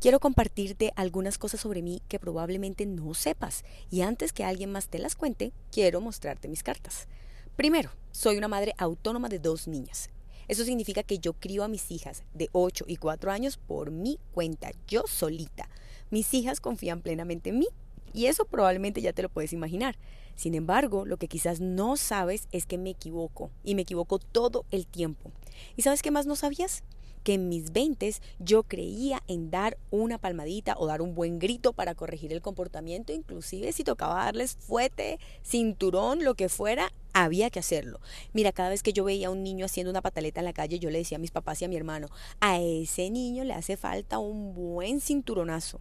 quiero compartirte algunas cosas sobre mí que probablemente no sepas y antes que alguien más te las cuente, quiero mostrarte mis cartas. Primero, soy una madre autónoma de dos niñas. Eso significa que yo crío a mis hijas de 8 y 4 años por mi cuenta, yo solita. Mis hijas confían plenamente en mí y eso probablemente ya te lo puedes imaginar. Sin embargo, lo que quizás no sabes es que me equivoco y me equivoco todo el tiempo. ¿Y sabes qué más no sabías? Que en mis veintes yo creía en dar una palmadita o dar un buen grito para corregir el comportamiento, inclusive si tocaba darles fuete, cinturón, lo que fuera, había que hacerlo. Mira, cada vez que yo veía a un niño haciendo una pataleta en la calle, yo le decía a mis papás y a mi hermano, a ese niño le hace falta un buen cinturonazo.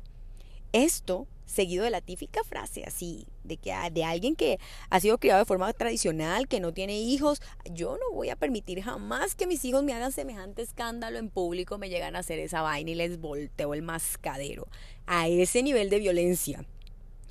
Esto seguido de la típica frase así, de que ah, de alguien que ha sido criado de forma tradicional, que no tiene hijos, yo no voy a permitir jamás que mis hijos me hagan semejante escándalo en público, me llegan a hacer esa vaina y les volteo el mascadero. A ese nivel de violencia.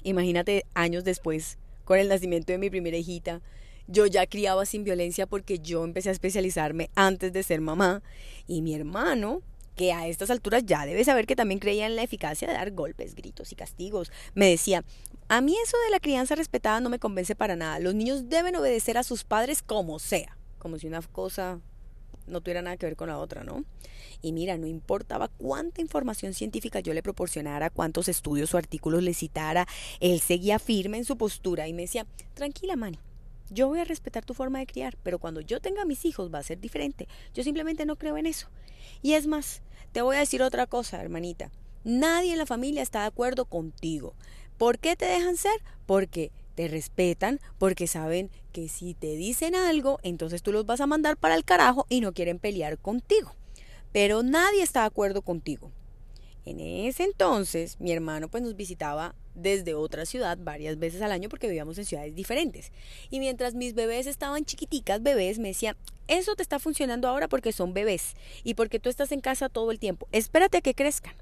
Imagínate años después, con el nacimiento de mi primera hijita, yo ya criaba sin violencia porque yo empecé a especializarme antes de ser mamá y mi hermano que a estas alturas ya debe saber que también creía en la eficacia de dar golpes, gritos y castigos. Me decía, a mí eso de la crianza respetada no me convence para nada. Los niños deben obedecer a sus padres como sea, como si una cosa no tuviera nada que ver con la otra, ¿no? Y mira, no importaba cuánta información científica yo le proporcionara, cuántos estudios o artículos le citara, él seguía firme en su postura y me decía, tranquila, Manny, yo voy a respetar tu forma de criar, pero cuando yo tenga mis hijos va a ser diferente. Yo simplemente no creo en eso. Y es más, te voy a decir otra cosa, hermanita. Nadie en la familia está de acuerdo contigo. ¿Por qué te dejan ser? Porque te respetan, porque saben que si te dicen algo, entonces tú los vas a mandar para el carajo y no quieren pelear contigo. Pero nadie está de acuerdo contigo. En ese entonces, mi hermano pues nos visitaba desde otra ciudad varias veces al año porque vivíamos en ciudades diferentes. Y mientras mis bebés estaban chiquiticas, bebés, me decía, eso te está funcionando ahora porque son bebés y porque tú estás en casa todo el tiempo. Espérate a que crezcan.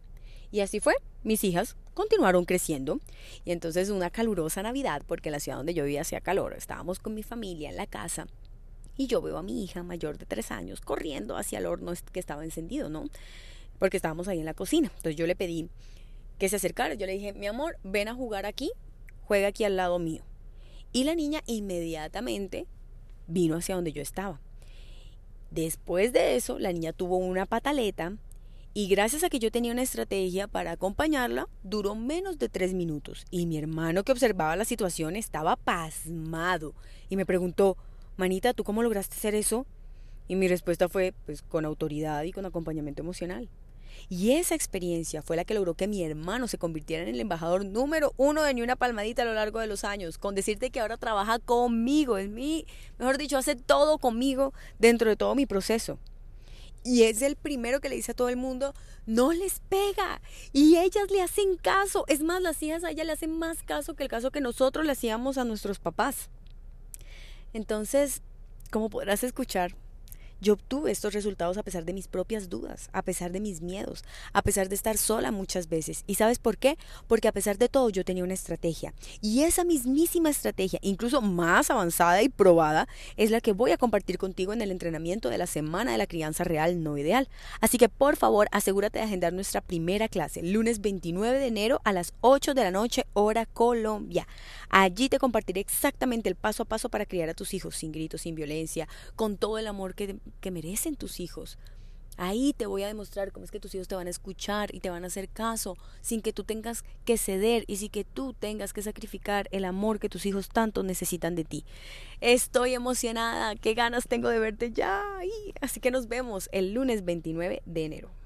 Y así fue. Mis hijas continuaron creciendo. Y entonces una calurosa Navidad, porque la ciudad donde yo vivía hacía calor, estábamos con mi familia en la casa. Y yo veo a mi hija mayor de tres años corriendo hacia el horno que estaba encendido, ¿no? Porque estábamos ahí en la cocina. Entonces yo le pedí que se acercara. Yo le dije, mi amor, ven a jugar aquí, juega aquí al lado mío. Y la niña inmediatamente vino hacia donde yo estaba. Después de eso, la niña tuvo una pataleta y gracias a que yo tenía una estrategia para acompañarla, duró menos de tres minutos. Y mi hermano que observaba la situación estaba pasmado y me preguntó, Manita, ¿tú cómo lograste hacer eso? Y mi respuesta fue, pues, con autoridad y con acompañamiento emocional. Y esa experiencia fue la que logró que mi hermano se convirtiera en el embajador número uno de Ni una palmadita a lo largo de los años, con decirte que ahora trabaja conmigo, es mi, mejor dicho, hace todo conmigo dentro de todo mi proceso. Y es el primero que le dice a todo el mundo, no les pega. Y ellas le hacen caso. Es más, las hijas a ella le hacen más caso que el caso que nosotros le hacíamos a nuestros papás. Entonces, como podrás escuchar, yo obtuve estos resultados a pesar de mis propias dudas, a pesar de mis miedos, a pesar de estar sola muchas veces. ¿Y sabes por qué? Porque a pesar de todo yo tenía una estrategia. Y esa mismísima estrategia, incluso más avanzada y probada, es la que voy a compartir contigo en el entrenamiento de la Semana de la Crianza Real No Ideal. Así que por favor asegúrate de agendar nuestra primera clase, lunes 29 de enero a las 8 de la noche, hora Colombia. Allí te compartiré exactamente el paso a paso para criar a tus hijos sin gritos, sin violencia, con todo el amor que que merecen tus hijos. Ahí te voy a demostrar cómo es que tus hijos te van a escuchar y te van a hacer caso sin que tú tengas que ceder y sin que tú tengas que sacrificar el amor que tus hijos tanto necesitan de ti. Estoy emocionada, qué ganas tengo de verte ya. Así que nos vemos el lunes 29 de enero.